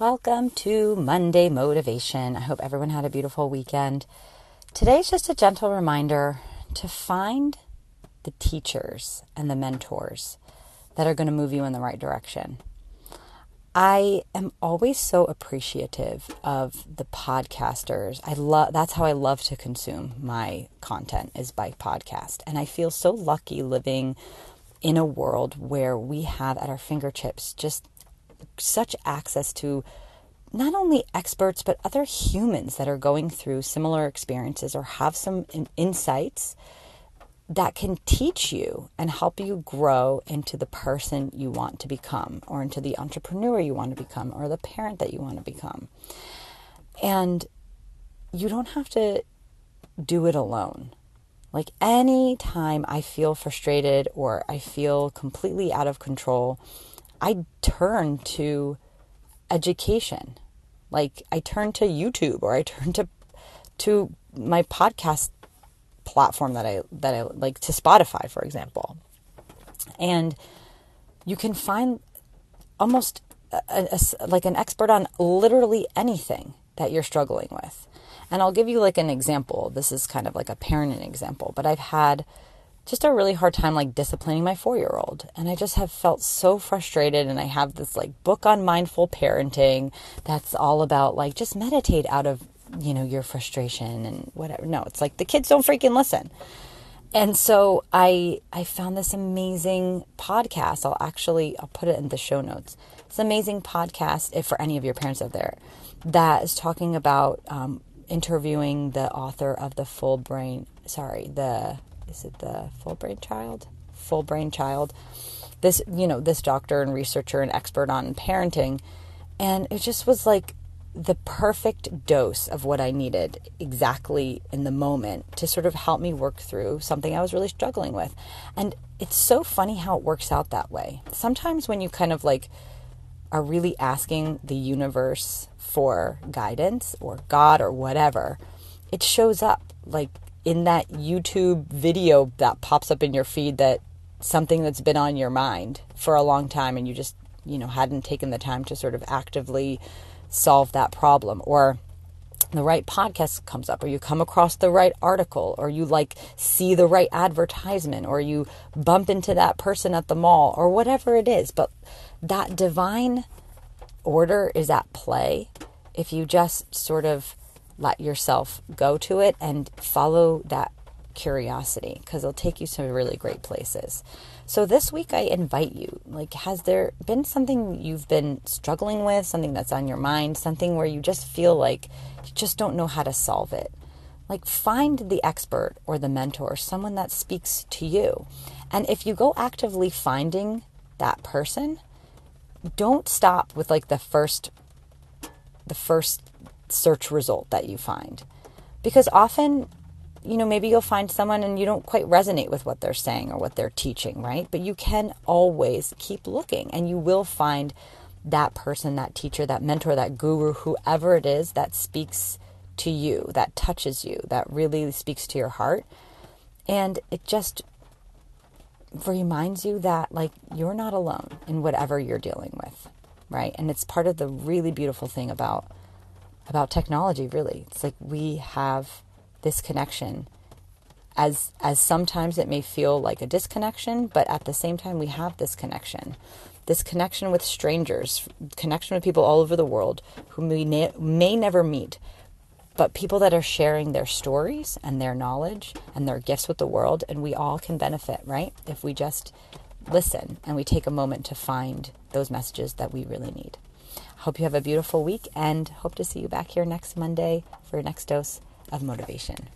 Welcome to Monday Motivation. I hope everyone had a beautiful weekend. Today's just a gentle reminder to find the teachers and the mentors that are going to move you in the right direction. I am always so appreciative of the podcasters. I love that's how I love to consume my content is by podcast. And I feel so lucky living in a world where we have at our fingertips just such access to not only experts, but other humans that are going through similar experiences or have some in- insights that can teach you and help you grow into the person you want to become, or into the entrepreneur you want to become, or the parent that you want to become. And you don't have to do it alone. Like any time I feel frustrated or I feel completely out of control, I turn to education. Like I turn to YouTube or I turn to to my podcast platform that I that I like to Spotify, for example. And you can find almost a, a, like an expert on literally anything that you're struggling with. And I'll give you like an example. This is kind of like a parenting example, but I've had just a really hard time like disciplining my four year old. And I just have felt so frustrated. And I have this like book on mindful parenting that's all about like just meditate out of, you know, your frustration and whatever. No, it's like the kids don't freaking listen. And so I I found this amazing podcast. I'll actually I'll put it in the show notes. It's an amazing podcast if for any of your parents out there that is talking about um, interviewing the author of the full brain sorry the is it the full brain child? Full brain child. This, you know, this doctor and researcher and expert on parenting. And it just was like the perfect dose of what I needed exactly in the moment to sort of help me work through something I was really struggling with. And it's so funny how it works out that way. Sometimes when you kind of like are really asking the universe for guidance or God or whatever, it shows up like in that YouTube video that pops up in your feed that something that's been on your mind for a long time and you just, you know, hadn't taken the time to sort of actively solve that problem or the right podcast comes up or you come across the right article or you like see the right advertisement or you bump into that person at the mall or whatever it is. But that divine order is at play if you just sort of let yourself go to it and follow that curiosity because it'll take you to really great places. So this week I invite you, like has there been something you've been struggling with, something that's on your mind, something where you just feel like you just don't know how to solve it? Like find the expert or the mentor, someone that speaks to you. And if you go actively finding that person, don't stop with like the first the first search result that you find. Because often, you know, maybe you'll find someone and you don't quite resonate with what they're saying or what they're teaching, right? But you can always keep looking and you will find that person, that teacher, that mentor, that guru, whoever it is that speaks to you, that touches you, that really speaks to your heart. And it just reminds you that, like, you're not alone in whatever you're dealing with, right? And it's part of the really beautiful thing about about technology really. It's like we have this connection as as sometimes it may feel like a disconnection but at the same time we have this connection. This connection with strangers connection with people all over the world whom we ne- may never meet but people that are sharing their stories and their knowledge and their gifts with the world and we all can benefit right? If we just listen and we take a moment to find those messages that we really need Hope you have a beautiful week and hope to see you back here next Monday for your next dose of motivation.